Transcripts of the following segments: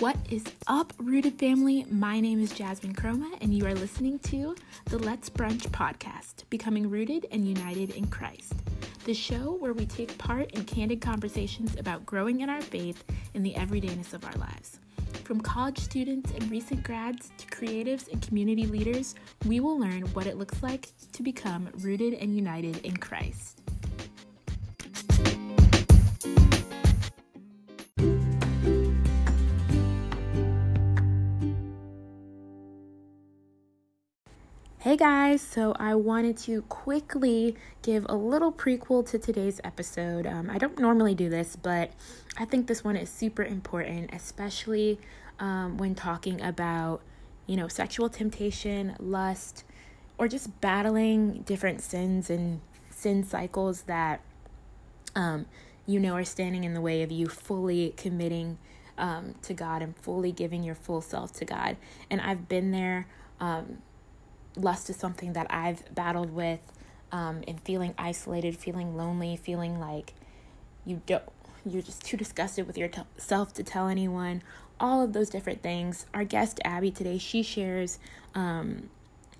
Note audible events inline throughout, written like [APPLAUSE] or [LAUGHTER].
What is up, Rooted family? My name is Jasmine Chroma, and you are listening to the Let's Brunch podcast, Becoming Rooted and United in Christ. The show where we take part in candid conversations about growing in our faith in the everydayness of our lives. From college students and recent grads to creatives and community leaders, we will learn what it looks like to become rooted and united in Christ. Hey guys, so I wanted to quickly give a little prequel to today's episode. Um, I don't normally do this, but I think this one is super important, especially um, when talking about, you know, sexual temptation, lust, or just battling different sins and sin cycles that, um, you know, are standing in the way of you fully committing um, to God and fully giving your full self to God. And I've been there. Um, lust is something that I've battled with um, and feeling isolated, feeling lonely, feeling like you don't, you're just too disgusted with yourself to tell anyone. All of those different things. Our guest Abby today, she shares um,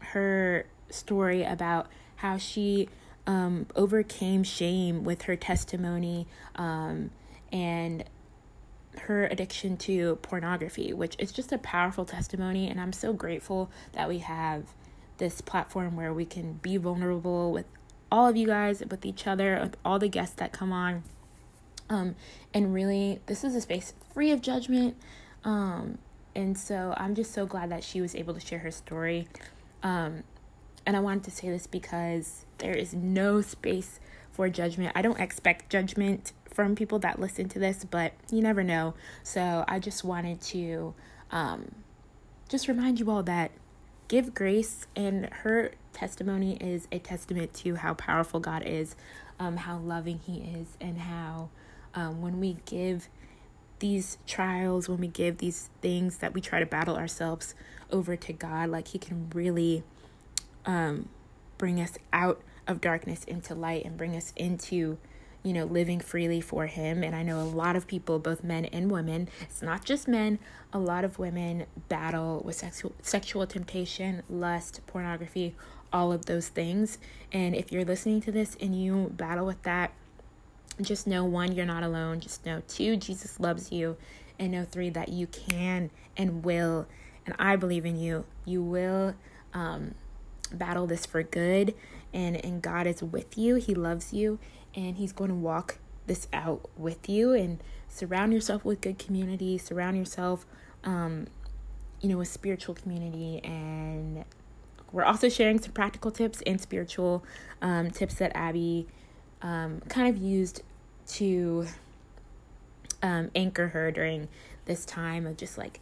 her story about how she um, overcame shame with her testimony um, and her addiction to pornography, which is just a powerful testimony. And I'm so grateful that we have this platform where we can be vulnerable with all of you guys, with each other, with all the guests that come on. Um, and really, this is a space free of judgment. Um, and so I'm just so glad that she was able to share her story. Um, and I wanted to say this because there is no space for judgment. I don't expect judgment from people that listen to this, but you never know. So I just wanted to um, just remind you all that give grace, and her testimony is a testament to how powerful God is, um, how loving He is, and how um, when we give these trials, when we give these things that we try to battle ourselves over to God, like He can really um, bring us out of darkness into light and bring us into you know, living freely for Him. And I know a lot of people, both men and women, it's not just men, a lot of women battle with sexual, sexual temptation, lust, pornography, all of those things. And if you're listening to this and you battle with that, just know one, you're not alone. Just know two, Jesus loves you. And know three, that you can and will, and I believe in you, you will um, battle this for good. And, and God is with you, He loves you, and He's going to walk this out with you and surround yourself with good community, surround yourself, um, you know, with spiritual community. And we're also sharing some practical tips and spiritual um, tips that Abby um, kind of used to um, anchor her during this time of just like,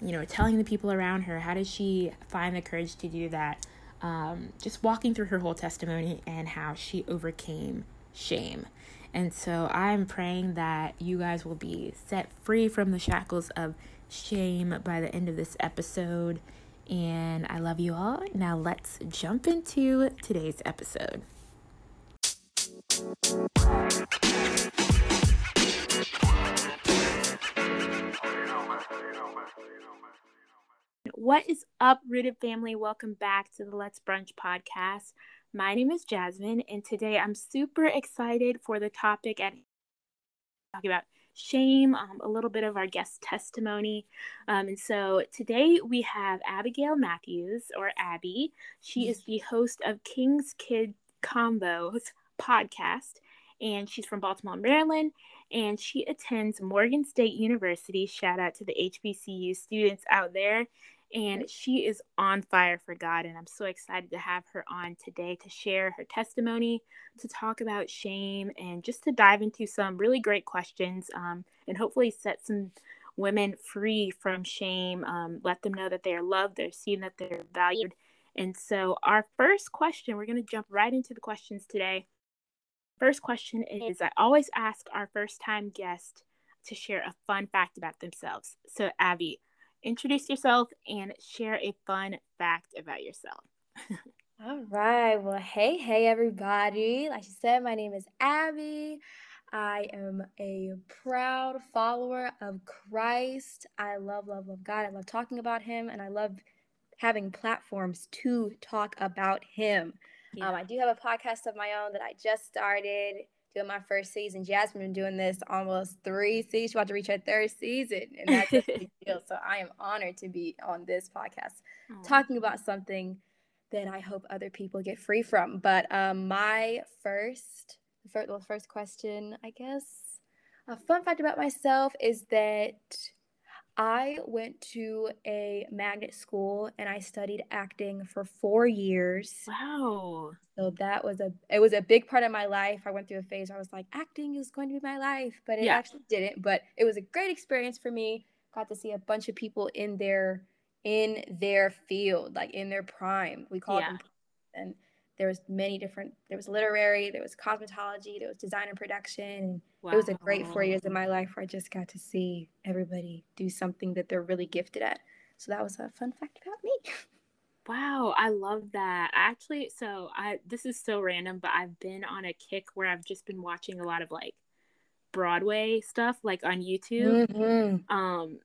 you know, telling the people around her how did she find the courage to do that. Um, just walking through her whole testimony and how she overcame shame. And so I'm praying that you guys will be set free from the shackles of shame by the end of this episode. And I love you all. Now let's jump into today's episode. What is up, Rooted family? Welcome back to the Let's Brunch podcast. My name is Jasmine, and today I'm super excited for the topic and talking about shame, um, a little bit of our guest testimony. Um, and so today we have Abigail Matthews, or Abby. She is the host of King's Kid Combos podcast, and she's from Baltimore, Maryland. And she attends Morgan State University. Shout out to the HBCU students out there and she is on fire for God. And I'm so excited to have her on today to share her testimony, to talk about shame, and just to dive into some really great questions um, and hopefully set some women free from shame. Um, let them know that they are loved, they're seen, that they're valued. And so, our first question, we're going to jump right into the questions today. First question is I always ask our first time guest to share a fun fact about themselves. So, Abby, introduce yourself and share a fun fact about yourself. All right. Well, hey, hey, everybody. Like you said, my name is Abby. I am a proud follower of Christ. I love, love, love God. I love talking about Him, and I love having platforms to talk about Him. Yeah. Um, I do have a podcast of my own that I just started doing my first season. Jasmine been doing this almost three seasons. She's about to reach her third season, and that's a big [LAUGHS] deal. So I am honored to be on this podcast, oh. talking about something that I hope other people get free from. But um, my first, first, well, first question, I guess, a fun fact about myself is that I went to a magnet school and I studied acting for four years. Wow. So that was a it was a big part of my life. I went through a phase where I was like, acting is going to be my life, but it yeah. actually didn't. But it was a great experience for me. Got to see a bunch of people in their in their field, like in their prime. We call yeah. them and there was many different there was literary there was cosmetology there was design and production. Wow. it was a great four years of my life where i just got to see everybody do something that they're really gifted at. So that was a fun fact about me. Wow i love that. Actually so i this is so random but i've been on a kick where i've just been watching a lot of like broadway stuff like on youtube. Mm-hmm. um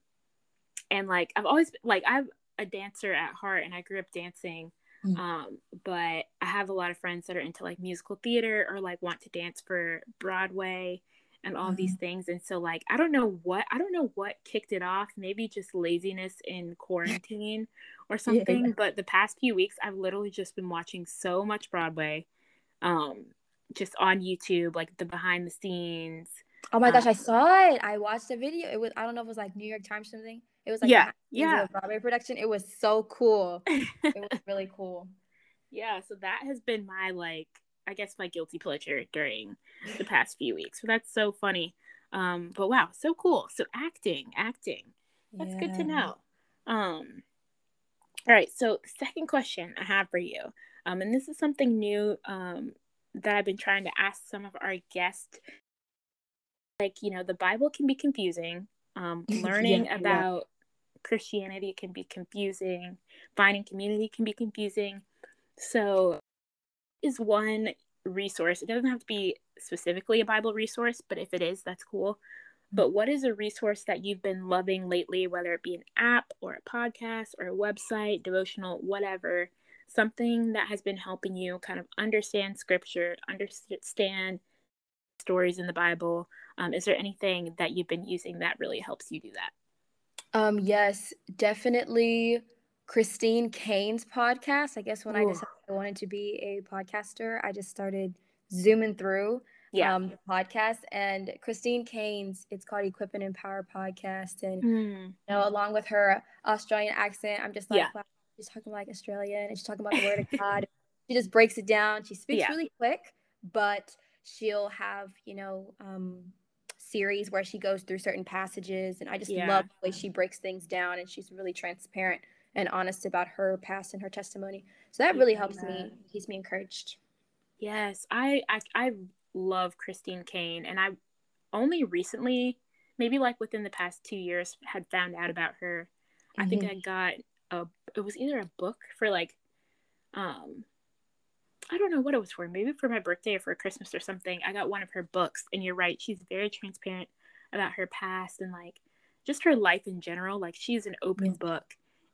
and like i've always like i'm a dancer at heart and i grew up dancing Mm. Um, but I have a lot of friends that are into like musical theater or like want to dance for Broadway and all mm. these things. And so like I don't know what I don't know what kicked it off. Maybe just laziness in quarantine or [LAUGHS] something. Yeah. But the past few weeks I've literally just been watching so much Broadway. Um, just on YouTube, like the behind the scenes. Oh my um, gosh, I saw it. I watched a video. It was I don't know if it was like New York Times or something. It was like yeah, yeah, Broadway production. It was so cool. [LAUGHS] it was really cool. Yeah, so that has been my like, I guess my guilty pleasure during the past few weeks. So that's so funny. Um, but wow, so cool. So acting, acting. That's yeah. good to know. Um, all right. So second question I have for you, um, and this is something new um that I've been trying to ask some of our guests. Like you know, the Bible can be confusing. Um, [LAUGHS] learning yeah, about Christianity can be confusing, finding community can be confusing. So, is one resource. It doesn't have to be specifically a Bible resource, but if it is, that's cool. But what is a resource that you've been loving lately, whether it be an app or a podcast or a website, devotional, whatever, something that has been helping you kind of understand scripture, understand stories in the Bible? Um, is there anything that you've been using that really helps you do that? Um, yes, definitely Christine Caine's podcast. I guess when Ooh. I decided I wanted to be a podcaster, I just started zooming through yeah. um, the podcast. And Christine Caine's, it's called Equip and Empower Podcast. And, mm. you know, along with her Australian accent, I'm just like, yeah. wow, she's talking like Australian and she's talking about the word of God. She just breaks it down. She speaks yeah. really quick, but she'll have, you know, um, series where she goes through certain passages and I just yeah. love the way she breaks things down and she's really transparent and honest about her past and her testimony. So that really helps me, keeps me encouraged. Yes, I, I I love Christine Caine and I only recently, maybe like within the past 2 years had found out about her. Mm-hmm. I think mm-hmm. I got a it was either a book for like um I don't know what it was for, maybe for my birthday or for Christmas or something. I got one of her books, and you're right, she's very transparent about her past and like just her life in general. Like she's an open book.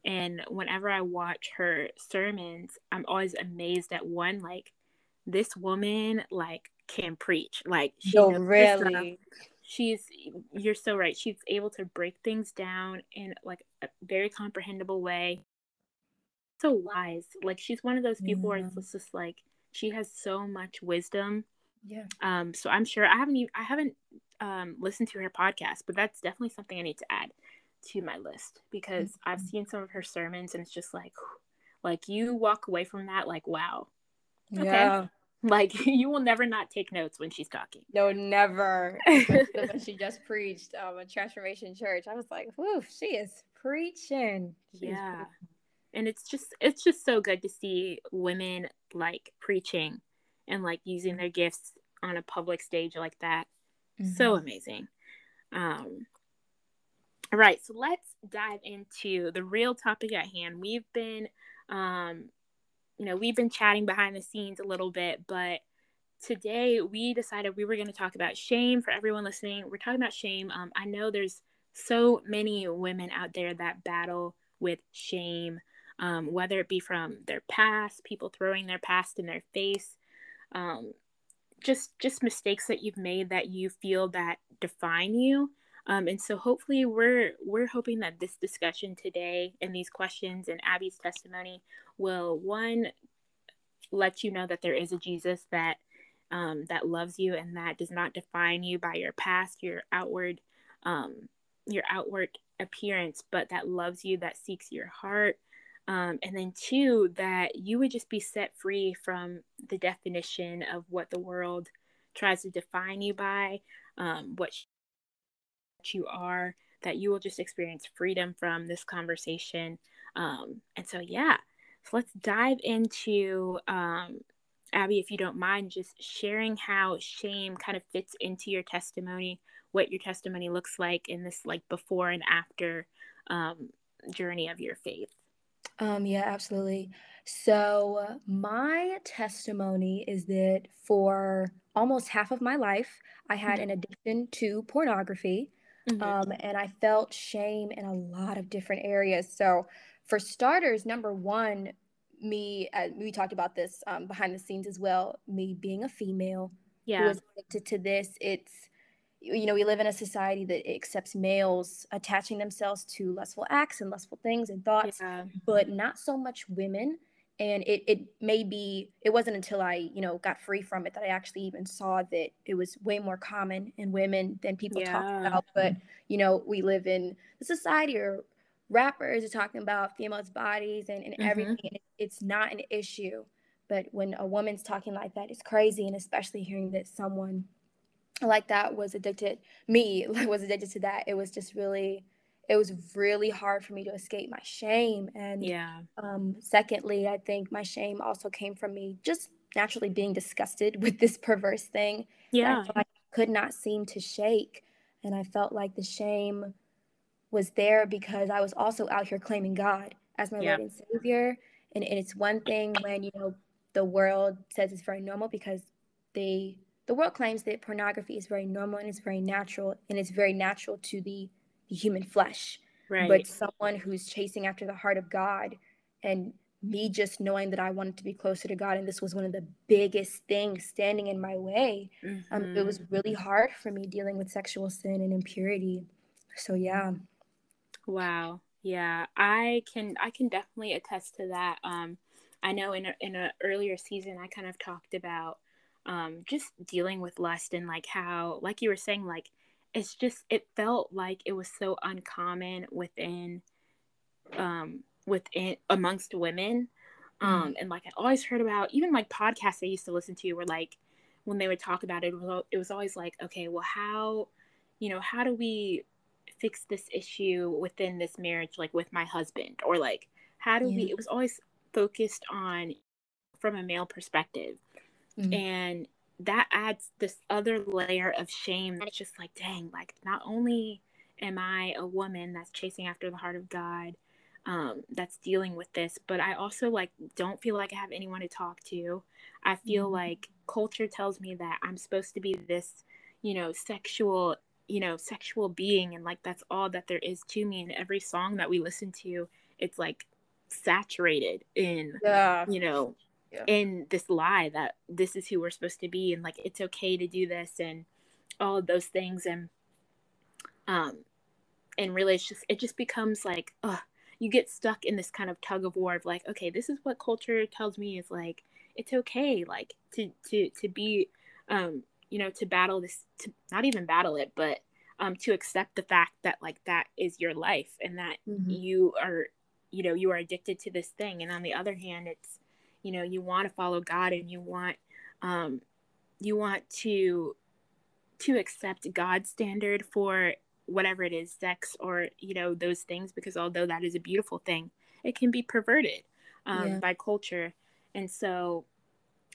And whenever I watch her sermons, I'm always amazed at one, like this woman like can preach. Like she no, really she's you're so right. She's able to break things down in like a very comprehensible way so wise. Like she's one of those people where it's just like she has so much wisdom. Yeah. Um. So I'm sure I haven't even, I haven't um listened to her podcast, but that's definitely something I need to add to my list because mm-hmm. I've seen some of her sermons and it's just like, like you walk away from that like wow. Okay. Yeah. Like [LAUGHS] you will never not take notes when she's talking. No, never. [LAUGHS] she just preached um, a Transformation Church, I was like, "Whoo, she is preaching." She's yeah. Preaching and it's just it's just so good to see women like preaching and like using their gifts on a public stage like that mm-hmm. so amazing um all right so let's dive into the real topic at hand we've been um you know we've been chatting behind the scenes a little bit but today we decided we were going to talk about shame for everyone listening. We're talking about shame. Um, I know there's so many women out there that battle with shame, um, whether it be from their past, people throwing their past in their face, um, just just mistakes that you've made that you feel that define you. Um, and so hopefully we're we're hoping that this discussion today and these questions and Abby's testimony will one let you know that there is a Jesus that um, that loves you and that does not define you by your past, your outward um, your outward appearance, but that loves you, that seeks your heart. Um, and then two, that you would just be set free from the definition of what the world tries to define you by, um, what you are, that you will just experience freedom from this conversation. Um, and so, yeah, so let's dive into um, Abby, if you don't mind, just sharing how shame kind of fits into your testimony, what your testimony looks like in this like before and after um, journey of your faith. Um, yeah, absolutely. So, my testimony is that for almost half of my life, I had mm-hmm. an addiction to pornography. Mm-hmm. Um, and I felt shame in a lot of different areas. So, for starters, number one, me, uh, we talked about this um, behind the scenes as well, me being a female yeah. was addicted to this, it's, you know, we live in a society that accepts males attaching themselves to lustful acts and lustful things and thoughts, yeah. but not so much women. And it, it may be, it wasn't until I, you know, got free from it that I actually even saw that it was way more common in women than people yeah. talk about. But, you know, we live in a society or rappers are talking about females' bodies and, and mm-hmm. everything. It's not an issue. But when a woman's talking like that, it's crazy. And especially hearing that someone like that was addicted, me [LAUGHS] like was addicted to that, it was just really, it was really hard for me to escape my shame. And yeah. Um, secondly, I think my shame also came from me just naturally being disgusted [LAUGHS] with this perverse thing. Yeah. I, I could not seem to shake. And I felt like the shame was there because I was also out here claiming God as my yeah. Lord and Savior. And, and it's one thing when, you know, the world says it's very normal because they the world claims that pornography is very normal and it's very natural and it's very natural to the, the human flesh. Right. But someone who's chasing after the heart of God and me just knowing that I wanted to be closer to God and this was one of the biggest things standing in my way. Mm-hmm. Um, it was mm-hmm. really hard for me dealing with sexual sin and impurity. So yeah. Wow. Yeah, I can I can definitely attest to that. Um, I know in a, in an earlier season I kind of talked about um, just dealing with lust and like how like you were saying like it's just it felt like it was so uncommon within um within amongst women um mm. and like I always heard about even like podcasts I used to listen to were like when they would talk about it it was, it was always like okay well how you know how do we fix this issue within this marriage like with my husband or like how do yeah. we it was always focused on from a male perspective mm-hmm. and that adds this other layer of shame that's just like dang like not only am i a woman that's chasing after the heart of god um, that's dealing with this but i also like don't feel like i have anyone to talk to i feel mm-hmm. like culture tells me that i'm supposed to be this you know sexual you know sexual being and like that's all that there is to me and every song that we listen to it's like saturated in yeah. you know yeah. in this lie that this is who we're supposed to be and like it's okay to do this and all of those things and um and really it's just it just becomes like uh you get stuck in this kind of tug of war of like okay this is what culture tells me is like it's okay like to to to be um you know to battle this to not even battle it but um to accept the fact that like that is your life and that mm-hmm. you are you know you are addicted to this thing and on the other hand it's you know you want to follow god and you want um you want to to accept god's standard for whatever it is sex or you know those things because although that is a beautiful thing it can be perverted um, yeah. by culture and so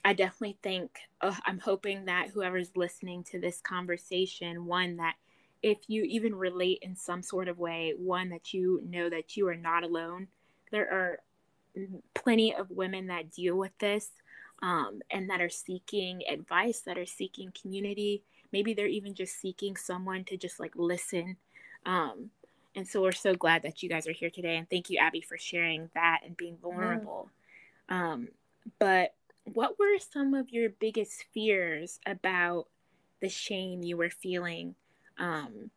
I definitely think uh, I'm hoping that whoever's listening to this conversation, one that if you even relate in some sort of way, one that you know that you are not alone. There are plenty of women that deal with this. um, and that are seeking advice, that are seeking community. Maybe they're even just seeking someone to just like listen. Um, and so we're so glad that you guys are here today. And thank you, Abby, for sharing that and being vulnerable. Yeah. Um, but what were some of your biggest fears about the shame you were feeling? Um,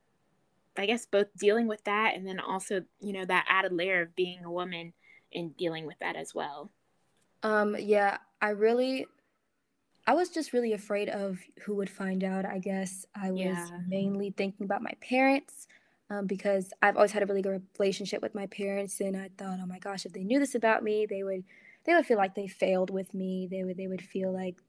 I guess both dealing with that and then also, you know, that added layer of being a woman and dealing with that as well. Um, yeah, I really I was just really afraid of who would find out. I guess I was yeah. mainly thinking about my parents um, because I've always had a really good relationship with my parents, and I thought, oh my gosh, if they knew this about me, they would they would feel like they failed with me. They would they would feel like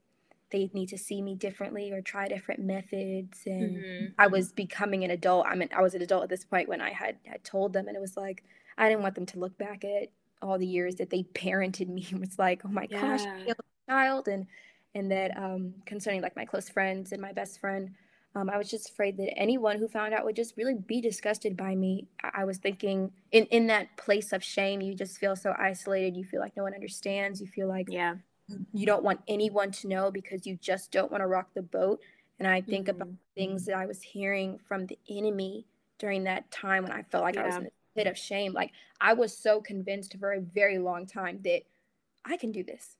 they need to see me differently or try different methods. And mm-hmm. I was becoming an adult. I mean, I was an adult at this point when I had had told them, and it was like I didn't want them to look back at all the years that they parented me. [LAUGHS] It was like, oh my yeah. gosh, child, and and that um, concerning like my close friends and my best friend. Um, I was just afraid that anyone who found out would just really be disgusted by me. I, I was thinking in, in that place of shame, you just feel so isolated. You feel like no one understands. You feel like yeah. you don't want anyone to know because you just don't want to rock the boat. And I think mm-hmm. about things that I was hearing from the enemy during that time when I felt like yeah. I was in pit of shame. Like I was so convinced for a very long time that I can do this.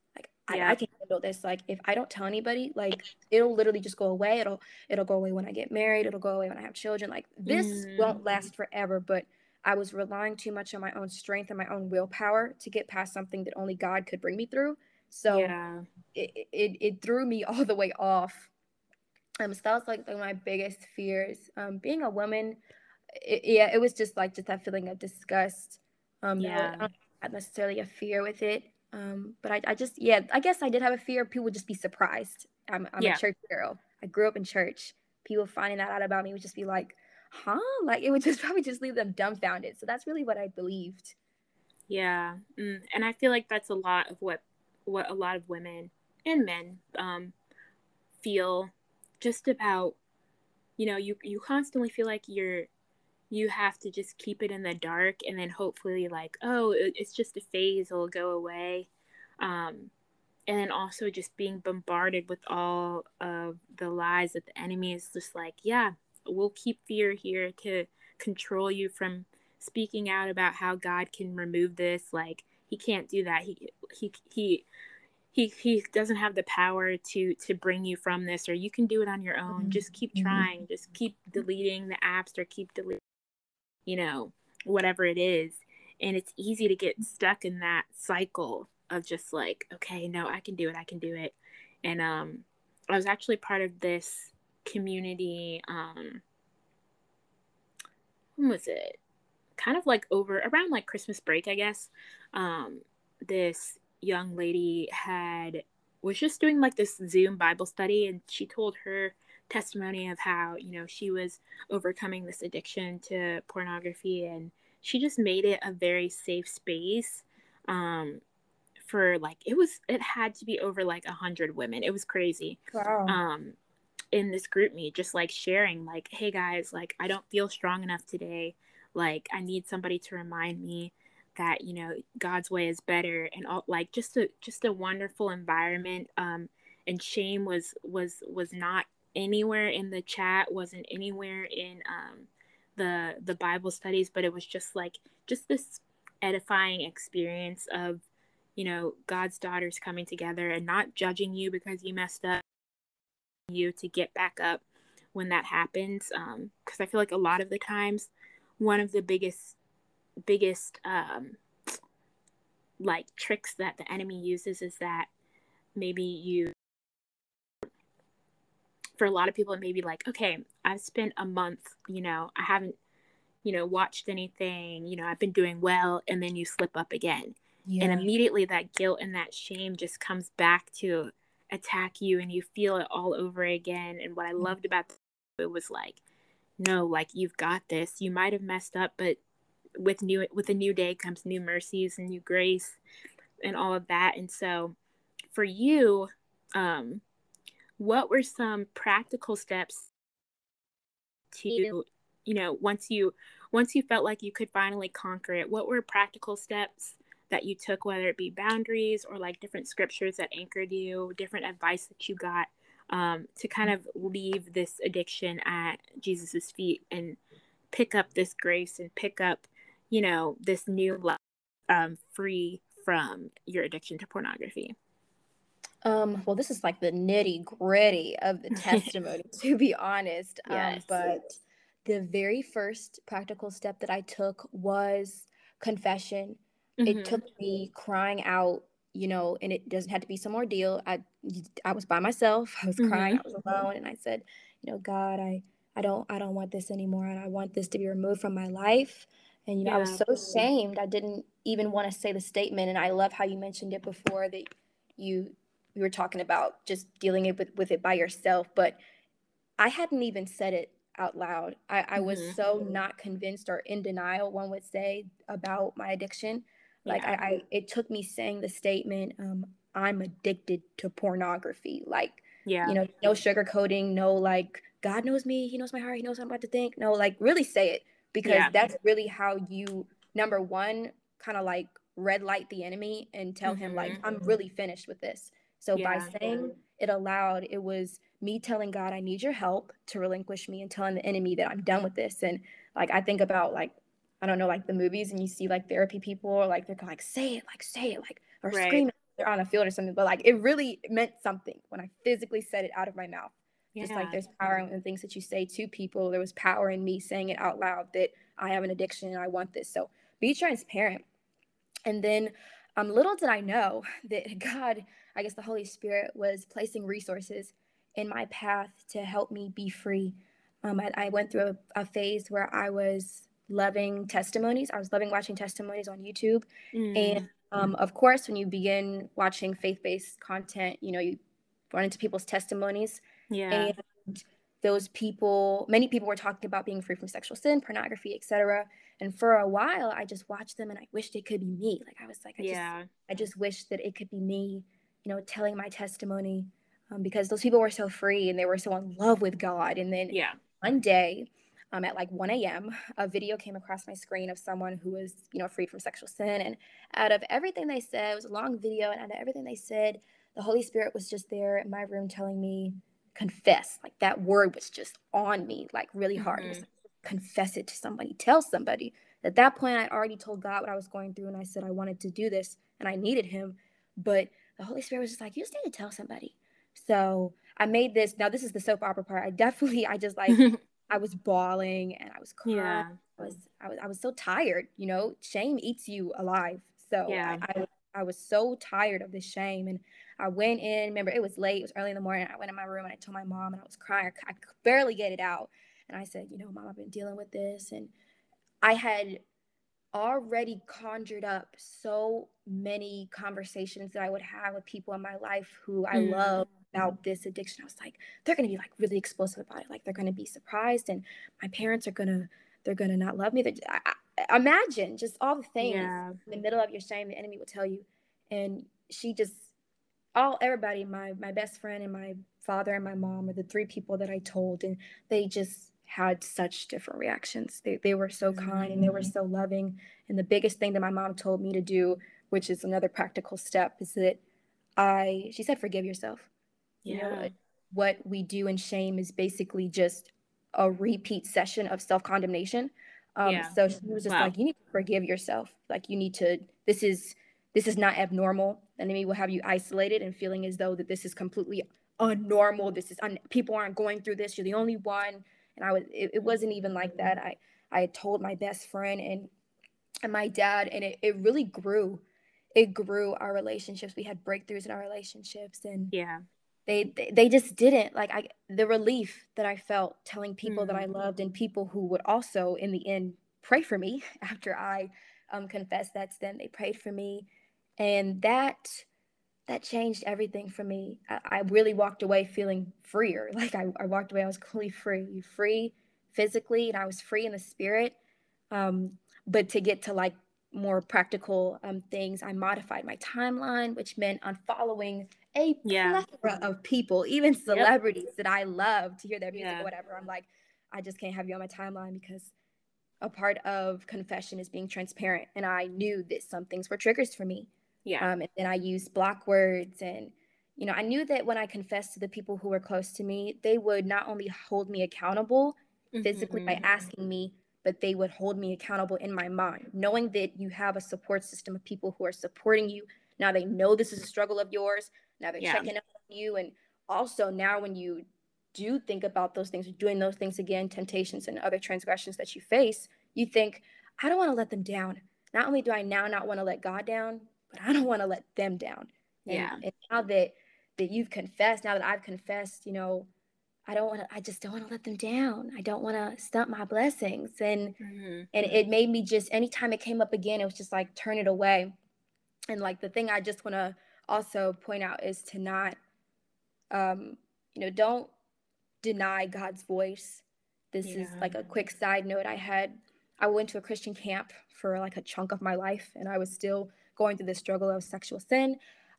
Yeah. I, I, can handle this. Like if I don't tell anybody, like it'll literally just go away. It'll it'll go away when I get married. It'll go away when I have children. Like this mm. won't last forever. But I was relying too much on my own strength and my own willpower to get past something that only God could bring me through. So yeah. it, it it threw me [LAUGHS] all the way off. Um, so that was like one of my biggest fears. Um, being a woman, it, yeah, it was just like just that feeling of disgust. Um, yeah, not necessarily a fear with it. Um, but I, I just, yeah, I guess I did have a fear people would just be surprised. I'm, I'm yeah. a church girl. I grew up in church. People finding that out about me would just be like, huh? Like it would just [LAUGHS] probably just leave them dumbfounded. So that's really what I believed. Yeah. Mm. And I feel like that's a lot of what, what a lot of women and men um, feel just about, you know, you, you constantly feel like you're, you have to just keep it in the dark and then hopefully like oh it's just a phase it'll go away um, and then also just being bombarded with all of the lies that the enemy is just like yeah we'll keep fear here to control you from speaking out about how god can remove this like he can't do that he he he he he doesn't have the power to to bring you from this or you can do it on your own mm-hmm. just keep mm-hmm. trying just keep deleting the apps or keep deleting you know, whatever it is. And it's easy to get stuck in that cycle of just like, okay, no, I can do it, I can do it. And um I was actually part of this community um when was it? Kind of like over around like Christmas break, I guess. Um this young lady had was just doing like this Zoom Bible study and she told her testimony of how you know she was overcoming this addiction to pornography and she just made it a very safe space um for like it was it had to be over like a hundred women. It was crazy. Wow. um in this GroupMe just like sharing like hey guys like i don't feel strong enough today. Like i need somebody to remind me that you know god's way is better and all like just a just a wonderful environment um and shame was was was not anywhere in the chat, wasn't anywhere in um, the the Bible studies, but it was just like just this edifying experience of you know God's daughters coming together and not judging you because you messed up, you to get back up when that happens. Because um, I feel like a lot of the times, one of the biggest biggest um, like tricks that the enemy uses is that maybe you for a lot of people it may be like okay i've spent a month you know i haven't you know watched anything you know i've been doing well and then you slip up again yeah. and immediately that guilt and that shame just comes back to attack you and you feel it all over again and what i mm. loved about it was like no like you've got this you might have messed up but with new with a new day comes new mercies and new grace and all of that and so for you um what were some practical steps to you know once you once you felt like you could finally conquer it what were practical steps that you took, whether it be boundaries or like different scriptures that anchored you, different advice that you got um, to kind of leave this addiction at Jesus's feet and pick up this grace and pick up, you know, this new life um, free from your addiction to pornography? Um, well, this is like the nitty gritty of the [LAUGHS] testimony, to be honest. Um, yes. Um, but the very first practical step that I took was confession. Mm-hmm. It took me crying out, you know, and it doesn't have to be some ordeal. I I was by myself. I was crying. Mm-hmm. I was alone, and I said, you know, God, I I don't I don't want this anymore, and I want this to be removed from my life. And you know, yeah. I was so ashamed. I didn't even want to say the statement. And I love how you mentioned it before that you we were talking about just dealing it with, with it by yourself. But I hadn't even said it out loud. I, I mm-hmm. was so not convinced or in denial, one would say, about my addiction. Like yeah. I, I, it took me saying the statement, um, I'm addicted to pornography. Like, yeah, you know, no sugarcoating, no like, God knows me, He knows my heart, He knows what I'm about to think. No, like really say it because yeah. that's really how you number one kind of like red light the enemy and tell mm-hmm. him like i'm really finished with this so yeah. by saying it aloud it was me telling god i need your help to relinquish me and telling the enemy that i'm done with this and like i think about like i don't know like the movies and you see like therapy people or like they're like say it like say it like or right. scream they're on a field or something but like it really meant something when i physically said it out of my mouth yeah. Just like there's power in things that you say to people, there was power in me saying it out loud that I have an addiction and I want this. So be transparent. And then um, little did I know [LAUGHS] that God, I guess the Holy Spirit, was placing resources in my path to help me be free. Um, I, I, went through a, a, phase where I was loving testimonies. I was loving watching testimonies on YouTube. Mm. And um, of course, when you begin watching faith based content, you know, you run into people's testimonies yeah. And those people, many people were talking about being free from sexual sin, pornography, etc. And for a while, I just watched them and I wished it could be me. Like I was like, I yeah. just, I just wish that it could be me, you know, telling my testimony, um, because those people were so free and they were so in love with God. And then yeah. one day, um, at like 1 a.m., a video came across my screen of someone who was, you know, freed from sexual sin. And out of everything they said, it was a long video, and out of everything they said, the Holy Spirit was just there in my room telling me, confess. Like that word was just on me, like really hard. Mm-hmm. Like, confess it to somebody, tell somebody. At that point, I already told God what I was going through, and I said I wanted to do this and I needed Him. But the Holy Spirit was just like, you just need to tell somebody. So I made this. Now, this is the soap opera part. I definitely, I just like, [LAUGHS] I was bawling and I was crying. Yeah. I was, I was, I was so tired. You know, shame eats you alive. So yeah. I, I, I was so tired of this shame, and I went in. Remember, it was late. It was early in the morning. I went in my room and I told my mom, and I was crying. I could barely get it out. And I said, you know, mom, I've been dealing with this, and I had already conjured up so many conversations that I would have with people in my life who I mm. love about this addiction. I was like, they're going to be like really explosive about it. Like they're going to be surprised, and my parents are going to they're going to not love me. I, I, imagine just all the things yeah. in the middle of your shame the enemy will tell you, and she just all everybody my my best friend and my father and my mom are the three people that I told, and they just had such different reactions. They, they were so kind and they were mm-hmm. so loving. And the biggest thing that my mom told me to do, which is another practical step, is that I, she said, forgive yourself. Yeah. You know, what we do in shame is basically just a repeat session of self condemnation. Um, yeah. So she was just wow. like, you need to forgive yourself. Like you need to, this is, this is not abnormal. The enemy will have you isolated and feeling as though that this is completely unnormal. This is, un- people aren't going through this. You're the only one and I was it, it wasn't even like that. I I had told my best friend and and my dad, and it, it really grew. It grew our relationships. We had breakthroughs in our relationships, and yeah, they they, they just didn't like I the relief that I felt telling people mm. that I mm. loved and people who would also in the end pray for me [LAUGHS] after I um, confessed that to them. They prayed for me, and that that changed everything for me. I, I really walked away feeling freer. [LAUGHS] Like I, I, walked away, I was completely free, free physically, and I was free in the spirit. Um, but to get to like more practical um, things, I modified my timeline, which meant unfollowing a yeah. plethora of people, even celebrities yep. that I love to hear their music yeah. or whatever. I'm like, I just can't have you on my timeline because a part of confession is being transparent. And I knew that some things were triggers for me. Yeah. Um, and then I used block words. And, you know, I knew that when I confessed to the people who were close to me, they would not only hold me accountable physically mm-hmm. by asking me, but they would hold me accountable in my mind, knowing that you have a support system of people who are supporting you. Now they know this is a struggle of yours. Now they're yeah. checking up on you. And also now when you do think about those things, doing those things again, temptations and other transgressions that you face, you think, I don't want to let them down. Not only do I now not want to let God down, but I don't want to let them down. And, yeah. And now that that you've confessed, now that I've confessed, you know, I don't want to. I just don't want to let them down. I don't want to stunt my blessings. And mm-hmm. and it made me just anytime it came up again, it was just like turn it away. And like the thing I just want to also point out is to not, um, you know, don't deny God's voice. This yeah. is like a quick side note. I had I went to a Christian camp for like a chunk of my life, and I was still going through the struggle of sexual sin.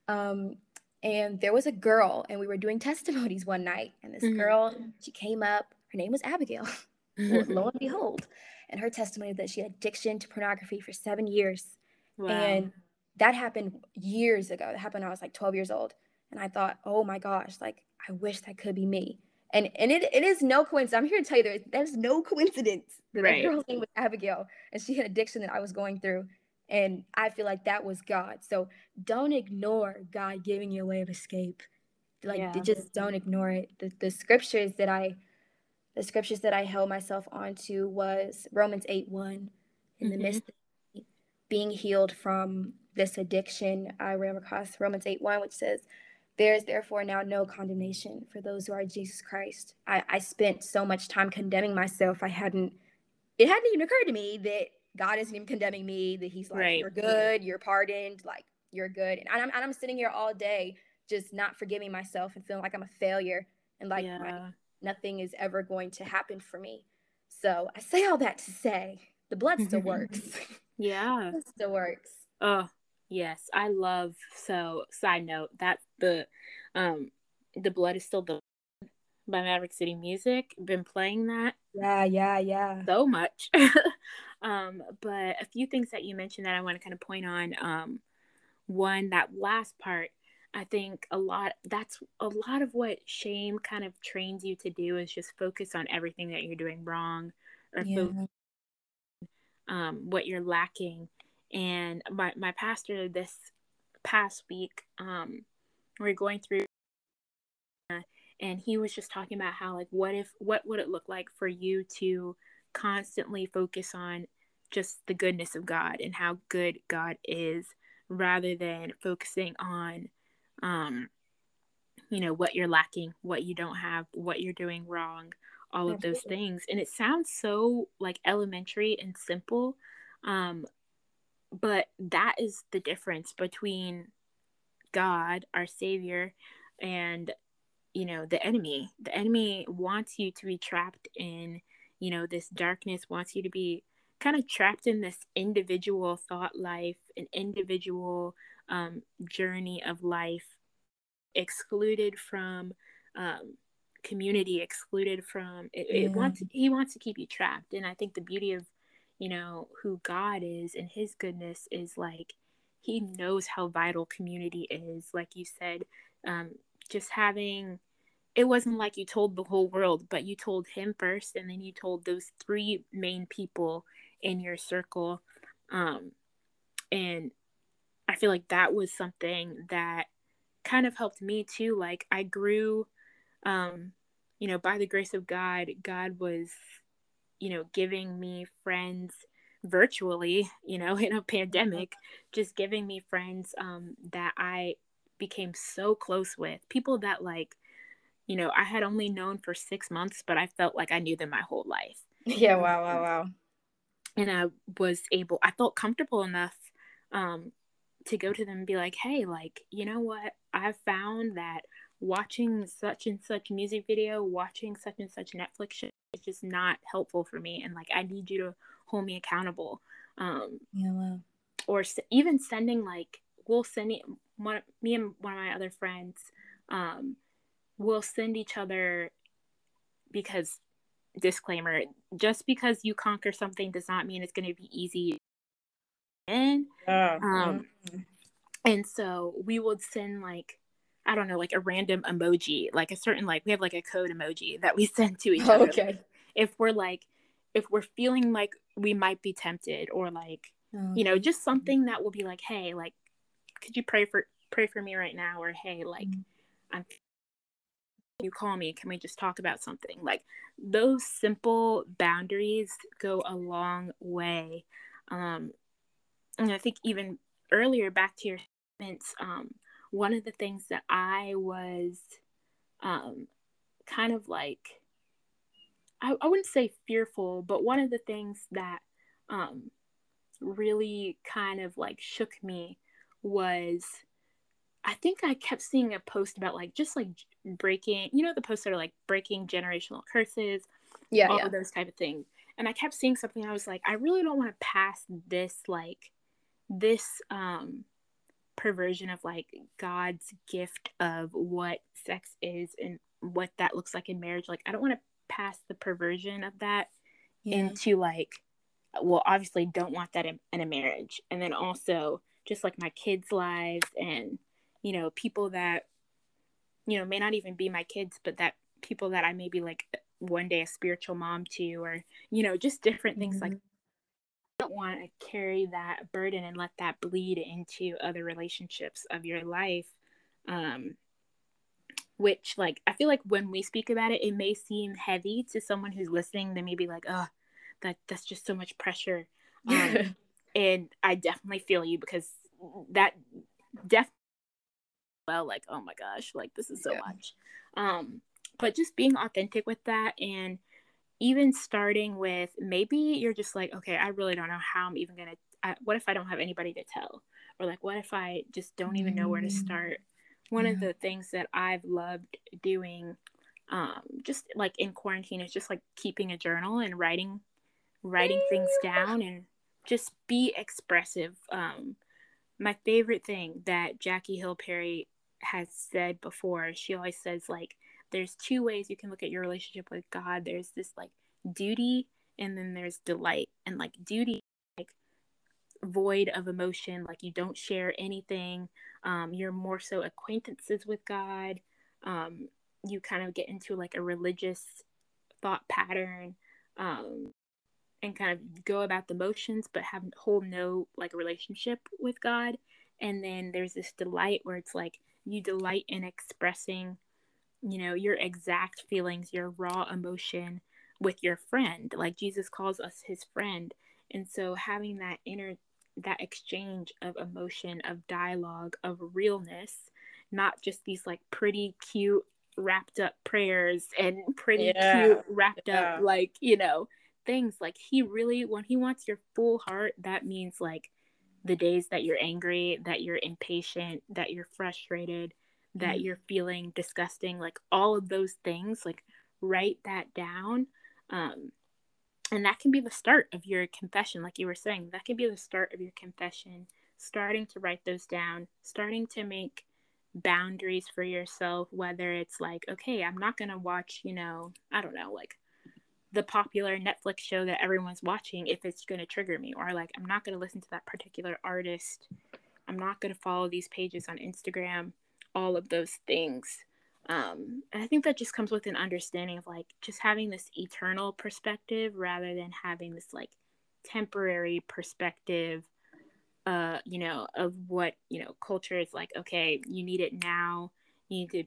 Um, and there was a girl, and we were doing [LAUGHS] testimonies one night, and this mm-hmm. girl, she came up. Her name was Abigail. [LAUGHS] well, lo and [LAUGHS] behold, and her testimony that she had addiction to pornography for seven years, wow. and that happened years ago. That happened when I was like 12 years old, and I thought, oh my gosh, like I wish that could be me. And and it, it is no coincidence. I'm here to tell you there, there's no coincidence that right. that girl's name was Abigail, and she had addiction that I was going through. And I feel like that was God. So don't ignore God giving you a way of escape. Like yeah. just don't ignore it. The, the scriptures that I the scriptures that I held myself onto was Romans 8 1. In mm-hmm. the midst of being healed from this addiction, I ran across Romans 8 1, which says, There is therefore now no condemnation for those who are Jesus Christ. I, I spent so much time condemning myself. I hadn't, it hadn't even occurred to me that God isn't even condemning me, that He's like, right. you're good, you're pardoned, like, you're good. And I'm, and I'm sitting here all day just not forgiving myself and feeling like I'm a failure and like yeah. my, nothing is ever going to happen for me. So I say all that to say the blood still [LAUGHS] works. yeah. [LAUGHS] it still works. Oh, yes. I love so side note that the um the blood is still the by Maverick City Music. Been playing that. Yeah, yeah, yeah. So much. [LAUGHS] um, but a few things that you mentioned that I want to kind of point on. Um, one, that last part, I think a lot that's a lot of what shame kind of trains you to do is just focus on everything that you're doing wrong or yeah. focus, um, what you're lacking. And my, my pastor this past week, um, we we're going through and he was just talking about how like what if what would it look like for you to constantly focus on just the goodness of God and how good God is rather than focusing on um you know what you're lacking, what you don't have, what you're doing wrong, all of those things. And it sounds so like elementary and simple um but that is the difference between God, our savior, and you know the enemy the enemy wants you to be trapped in you know this darkness wants you to be kind of trapped in this individual thought life an individual um, journey of life excluded from um, community excluded from it, yeah. it wants he wants to keep you trapped and i think the beauty of you know who god is and his goodness is like he knows how vital community is like you said um, just having it wasn't like you told the whole world, but you told him first, and then you told those three main people in your circle. Um, and I feel like that was something that kind of helped me too. Like I grew, um, you know, by the grace of God, God was, you know, giving me friends virtually, you know, [LAUGHS] in a pandemic, just giving me friends um, that I became so close with, people that like you know, I had only known for six months, but I felt like I knew them my whole life. [LAUGHS] Yeah, wow, wow, wow. And I was able, I felt comfortable enough um, to go to them and be like, hey, like, you know what? I've found that watching such and such music video, watching such and such Netflix show is just not helpful for me. And like, I need you to hold me accountable. Um, yeah, wow. Or s- even sending, like, we'll send it, one, me and one of my other friends, um, we'll send each other because disclaimer just because you conquer something does not mean it's going to be easy and um mm-hmm. and so we would send like i don't know like a random emoji like a certain like we have like a code emoji that we [LAUGHS] send to each other okay if we're like if we're feeling like we might be tempted or like oh. you know just something that will be like hey like could you pray for pray for me right now or hey like mm-hmm. i'm you call me can we just talk about something? Like those simple boundaries go a long way. Um and i think even earlier back to your statements um one of the things that i was um kind of like I, I wouldn't say fearful but one of the things that um really kind of like shook me was I think I kept seeing a post about like just like breaking, you know, the posts that are like breaking generational curses, yeah, all yeah. of those type of things. And I kept seeing something. I was like, I really don't want to pass this like this um perversion of like God's gift of what sex is and what that looks like in marriage. Like, I don't want to pass the perversion of that yeah. into like, well, obviously, don't want that in, in a marriage, and then also just like my kids' lives and you know people that you know may not even be my kids but that people that i may be like one day a spiritual mom to or you know just different things mm-hmm. like I don't want to carry that burden and let that bleed into other relationships of your life um which like i feel like when we speak about it it may seem heavy to someone who's listening they may be like oh that that's just so much pressure [LAUGHS] um, and i definitely feel you because that definitely well like oh my gosh like this is so yeah. much. Um but just being authentic with that and even starting with maybe you're just like okay i really don't know how i'm even gonna I, what if i don't have anybody to tell? Or like what if i just don't even know where to start? One yeah. of the things that i've loved doing um just like in quarantine is just like keeping a journal and writing writing things down and just be expressive. Um my favorite thing that Jackie Hill Perry has said before. She always says like there's two ways you can look at your relationship with God. There's this like duty and then there's delight. And like duty like void of emotion, like you don't share anything. Um, you're more so acquaintances with God. Um, you kind of get into like a religious thought pattern. Um, and kind of go about the motions but have whole no like relationship with God. And then there's this delight where it's like you delight in expressing you know your exact feelings your raw emotion with your friend like jesus calls us his friend and so having that inner that exchange of emotion of dialogue of realness not just these like pretty cute wrapped up prayers and pretty yeah. cute wrapped yeah. up like you know things like he really when he wants your full heart that means like the days that you're angry, that you're impatient, that you're frustrated, that mm-hmm. you're feeling disgusting, like all of those things, like write that down. Um, and that can be the start of your confession, like you were saying. That can be the start of your confession, starting to write those down, starting to make boundaries for yourself, whether it's like, okay, I'm not going to watch, you know, I don't know, like the popular Netflix show that everyone's watching if it's going to trigger me, or like I'm not going to listen to that particular artist. I'm not going to follow these pages on Instagram, all of those things. Um, and I think that just comes with an understanding of like just having this eternal perspective rather than having this like temporary perspective, uh, you know, of what, you know, culture is like, okay, you need it now, you need to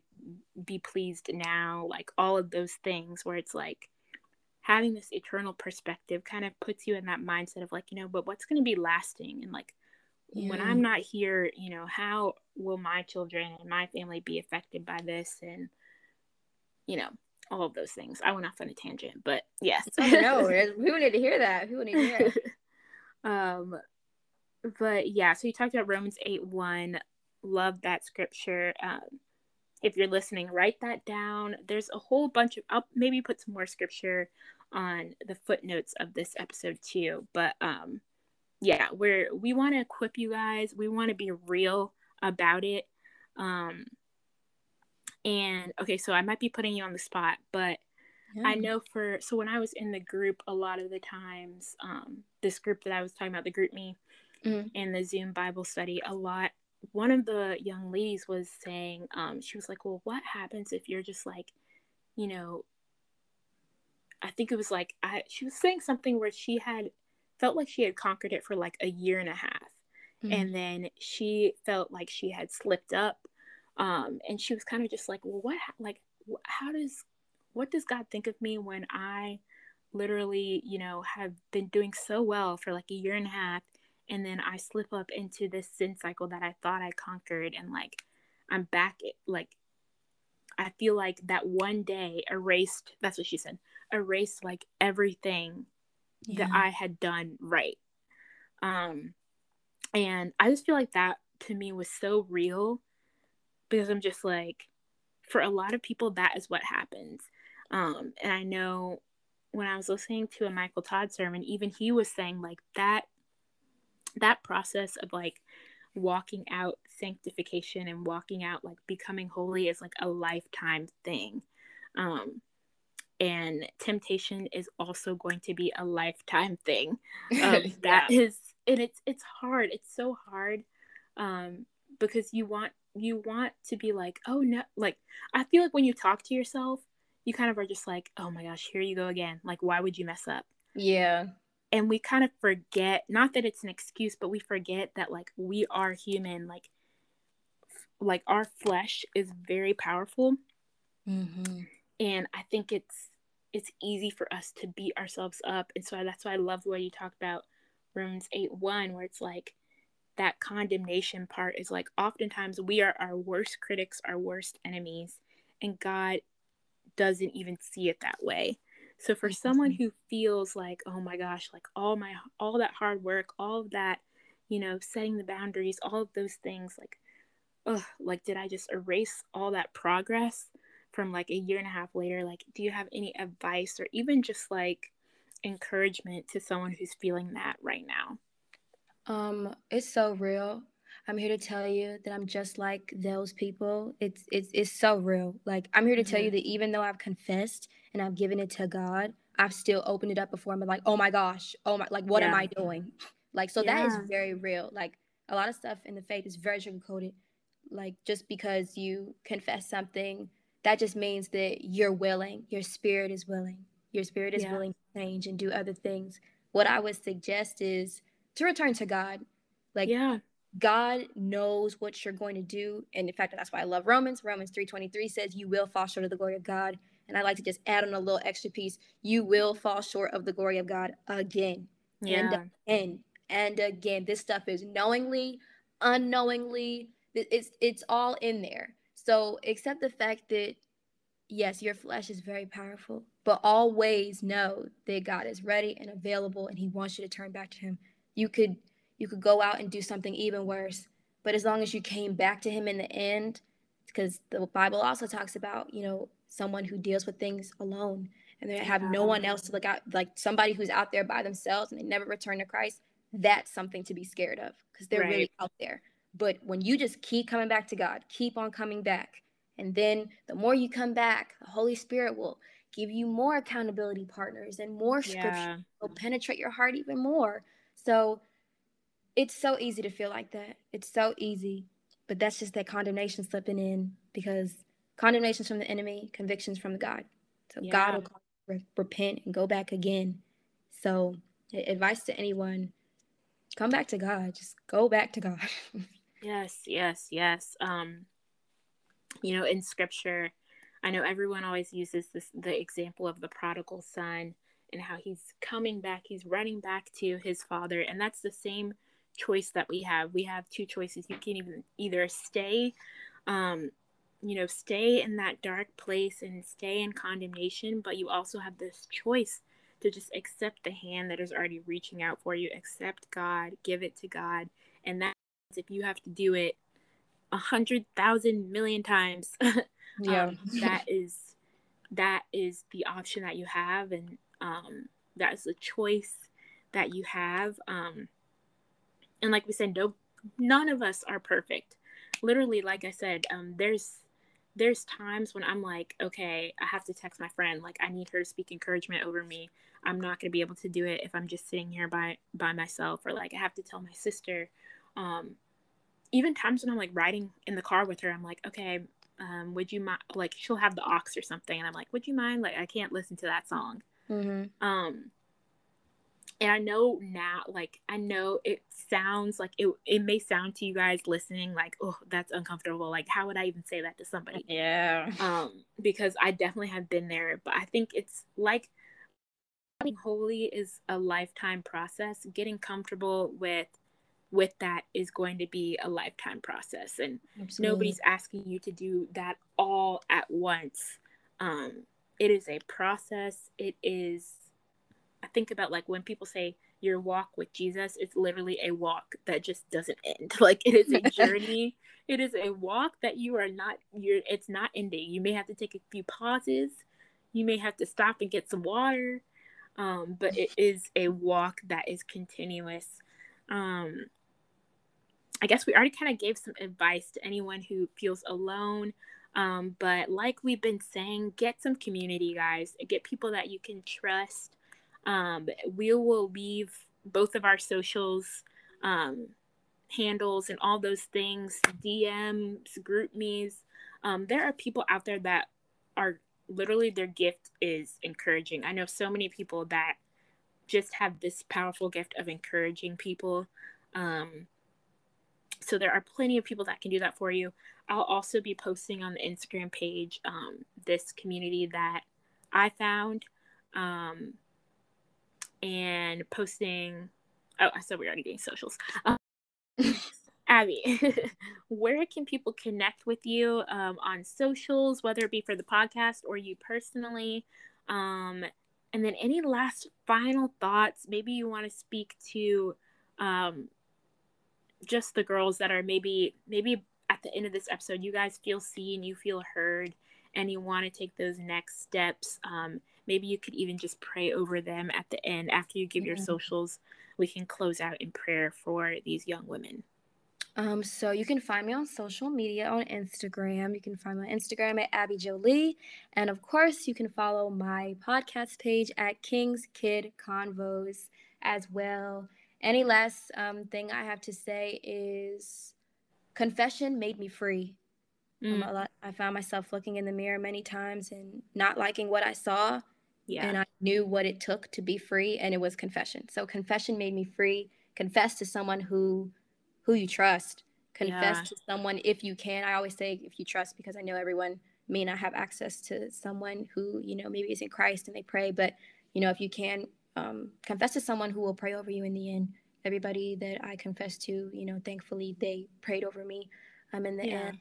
be pleased now, like all of those things where it's like, having this eternal perspective kind of puts you in that mindset of like you know but what's going to be lasting? And like yeah. when i'm not here you know how will my children and my family be affected by this? And you know all of those things. I went off on a tangent but yes oh, no people need to hear that? People need to hear it? [LAUGHS] Um but yeah so you talked about romans 8 1 love that scripture. Um if you're listening write that down. There's a whole bunch of i'll maybe put some more scripture on the footnotes of this episode too. But um yeah, we're we want to equip you guys. We want to be real about it. Um and okay, so I might be putting you on the spot, but yeah. I know for so when I was in the group, a lot of the times, um, this group that I was talking about, the GroupMe, mm-hmm. and the Zoom Bible study, a lot. One of the young ladies was saying, um, she was like, "Well, what happens if you're just like, you know, I think it was like I she was saying something where she had felt like she had conquered it for like a year and a half. Mm-hmm. And then she felt like she had slipped up. Um, and she was kind of just like, well, what, like, how does, what does God think of me when I literally, you know, have been doing so well for like a year and a half. And then I slip up into this sin cycle that I thought I conquered. And like, I'm back, like, I feel like that one day erased, that's what she said, erased like everything yeah. that I had done right. Um, and I just feel like that to me was so real because I'm just like, for a lot of people, that is what happens. Um, and I know when I was listening to a Michael Todd sermon, even he was saying like that that process of like walking out sanctification and walking out like becoming holy is like a lifetime thing. Um, and temptation is also going to be a lifetime thing. Um, [LAUGHS] yeah. is, and it's it's hard it's so hard um, because you want you want to be like oh no like i feel like when you talk to yourself you kind of are just like oh my gosh here you go again. Like why would you mess up? Yeah. And we kind of forget not that it's an excuse but we forget that like we are human like like our flesh is very powerful. Mm-hmm and i think it's it's easy for us to beat ourselves up. And so that's why i love the way you talked about romans 8 1 where it's like that condemnation part is like oftentimes we are our worst critics our worst enemies and god doesn't even see it that way. So for someone who feels like oh my gosh like all my all that hard work all of that you know setting the boundaries all of those things like ugh, like did i just erase all that progress from like a year and a half later like do you have any advice or even just like encouragement to someone who's feeling that right now um it's so real i'm here to tell you that i'm just like those people it's it's it's so real like i'm here to mm-hmm. tell you mm-hmm. that even though i've confessed and i've given it to god i've still opened it up before i'm like oh my gosh oh my like what yeah. am i doing [LAUGHS] like so yeah. that is very real like a lot of stuff in the faith is very sugar coated like just because you confess something that just means that you're willing, your spirit is willing, your spirit is yeah. willing to change and do other things. What I would suggest is to return to God. Like, yeah. God knows what you're going to do. And in fact, that's why I love Romans. Romans 3.23 says you will fall short of the glory of God. And I like to just add on a little extra piece. You will fall short of the glory of God again. Yeah. And again. And again. This stuff is knowingly, unknowingly. It's it's all in there. So accept the fact that yes, your flesh is very powerful, but always know that God is ready and available and he wants you to turn back to him. You could you could go out and do something even worse, but as long as you came back to him in the end, because the Bible also talks about, you know, someone who deals with things alone and they have no one else to look out like somebody who's out there by themselves and they never return to Christ, that's something to be scared of because they're right. really out there. But when you just keep coming back to God, keep on coming back, and then the more you come back, the Holy Spirit will give you more accountability partners and more scripture yeah. will penetrate your heart even more. So it's so easy to feel like that. It's so easy. But that's just that condemnation slipping in because condemnation's from the enemy, convictions from God. So yeah. God will re- repent and go back again. So advice to anyone, come back to God. Just go back to God. [LAUGHS] Yes, yes, yes. Um, you know, in scripture, I know everyone always uses this the example of the prodigal son and how he's coming back, he's running back to his father, and that's the same choice that we have. We have two choices. You can even either stay um you know, stay in that dark place and stay in condemnation, but you also have this choice to just accept the hand that is already reaching out for you, accept God, give it to God, and that if you have to do it a hundred thousand million times [LAUGHS] yeah um, that is that is the option that you have and um, that is the choice that you have um, and like we said no none of us are perfect literally like i said um, there's there's times when I'm like, okay, I have to text my friend. Like, I need her to speak encouragement over me. I'm not going to be able to do it if I'm just sitting here by by myself, or like I have to tell my sister. Um, even times when I'm like riding in the car with her, I'm like, okay, um, would you mind? Like, she'll have the aux or something, and I'm like, would you mind? Like, I can't listen to that song. Mm-hmm. Um, and I know now, like I know it sounds like it. It may sound to you guys listening like, oh, that's uncomfortable. Like, how would I even say that to somebody? [LAUGHS] Yeah. Um, because I definitely have been there, but I think it's like holy is a lifetime process. Getting comfortable with with that is going to be a lifetime process, and Absolutely. nobody's asking you to do that all at once. Um, it is a process. It is I think about like when people say your walk with Jesus, it's literally a walk that just doesn't end. [LAUGHS] Like it is a [LAUGHS] journey. it is a walk that you are not you're it's not ending. You may have to take a few pauses. You may have to stop and get some water. Um, but it is a walk that is continuous. Um, I guess we already kind of gave some advice to anyone who feels alone. Um, but like we've been saying, get some community, guys. Get people that you can trust um, we will leave both of our socials um, handles and all those things, DMs, GroupMes. Um, there are people out there that are literally their gift is encouraging. I know so many people that just have this powerful gift of encouraging people. Um, so there are plenty of people that can do that for you. I'll also be posting on the Instagram page um, this community that I found. Um, and posting. Oh, I said we are already doing socials. Um, [LAUGHS] Abby, [LAUGHS] where can people connect with you um, on socials, whether it be for the podcast or you personally? Um, and then any last final thoughts? Maybe you want to speak to um, just the girls that are maybe maybe at the end of this episode, you guys feel seen, you feel heard, and you want to take those next steps. Um, maybe you could even just pray over them at the end after you give your socials we can close out in prayer for these young women um, so you can find me on social media on Instagram. You can find me on Instagram at Abby Jolie. And of course, you can follow my podcast page at King's Kid Convos as well. Any last um, thing I have to say is confession made me free. Mm. Lot, I found myself looking in the mirror many times and not liking what I saw yeah. And I knew what it took to be free and it was confession. So confession made me free. Confess to someone who who you trust. Confess yeah. to someone if you can. I always say if you trust because I know everyone may not have access to someone who, you know, maybe is in Christ and they pray, but you know, if you can um, confess to someone who will pray over you in the end. Everybody that I confess to, you know, thankfully they prayed over me I'm um, in the yeah. end.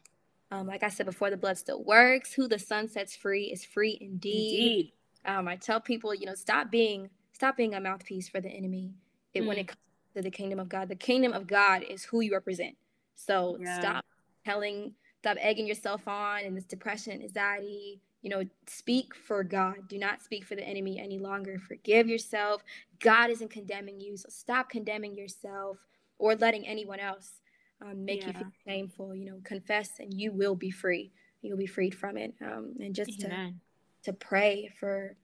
Um, like I said before, the blood still works. Who the Son sets free is free indeed. Indeed. Um, I tell people, you know, stop being stop being a mouthpiece for the enemy. It, mm. When it comes to the kingdom of God, the kingdom of God is who you represent. So yeah. stop telling, stop egging yourself on and this depression, anxiety. You know, speak for God. Do not speak for the enemy any longer. Forgive yourself. God isn't condemning you, so stop condemning yourself or letting anyone else um, make yeah. you feel shameful. You know, confess and you will be free. You'll be freed from it. Um, and just Amen. to to pray for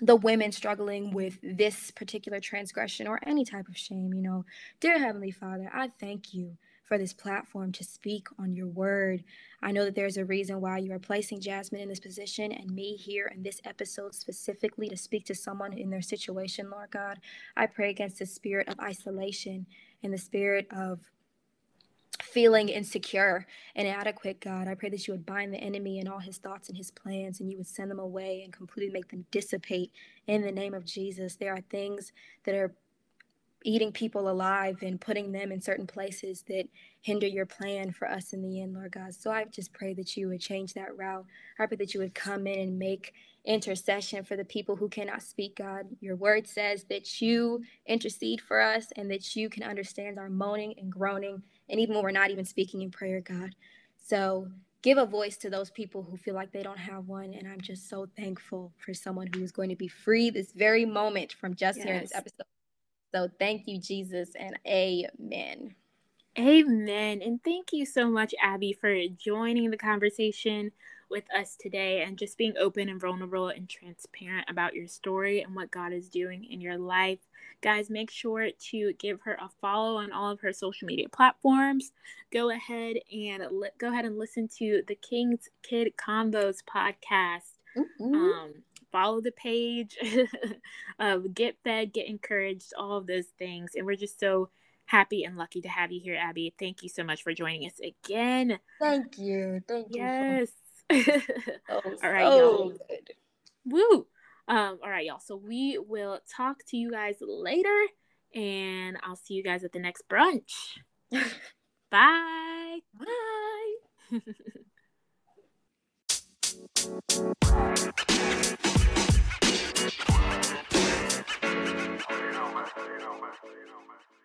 the women struggling with this particular transgression or any type of shame. You know, dear Heavenly Father, I thank you for this platform to speak on your word. I know that there's a reason why you are placing Jasmine in this position and me here in this episode specifically to speak to someone in their situation, Lord God. I pray against the spirit of isolation and the spirit of feeling insecure and inadequate, God. I pray that you would bind the enemy and all his thoughts and his plans, and you would send them away and completely make them dissipate in the name of Jesus. There are things that are eating people alive and putting them in certain places that hinder your plan for us in the end, Lord God. So I just pray that you would change that route. I pray that you would come in and make intercession for the people who cannot speak, God. Your word says that you intercede for us and that you can understand our moaning and groaning and even when we're not even speaking in prayer, God. So give a voice to those people who feel like they don't have one. And I'm just so thankful for someone who is going to be free this very moment from just yes. hearing this episode. So thank you, Jesus, and amen. Amen. And thank you so much, Abby, for joining the conversation with us today and just being open and vulnerable and transparent about your story and what God is doing in your life. Guys, make sure to give her a follow on all of her social media platforms. Go ahead and li- go ahead and listen to the King's Kid Convos podcast. Mm-hmm. Um, follow the page, [LAUGHS] of get fed, get encouraged, all of those things. And we're just so happy and lucky to have you here, Abby. Thank you so much for joining us again. Thank you. Thank yes. you. Yes. [LAUGHS] [LAUGHS] all right, so y'all. Good. Woo. Um, all right, y'all. So we will talk to you guys later, and I'll see you guys at the next brunch. Bye. Bye. Thank you.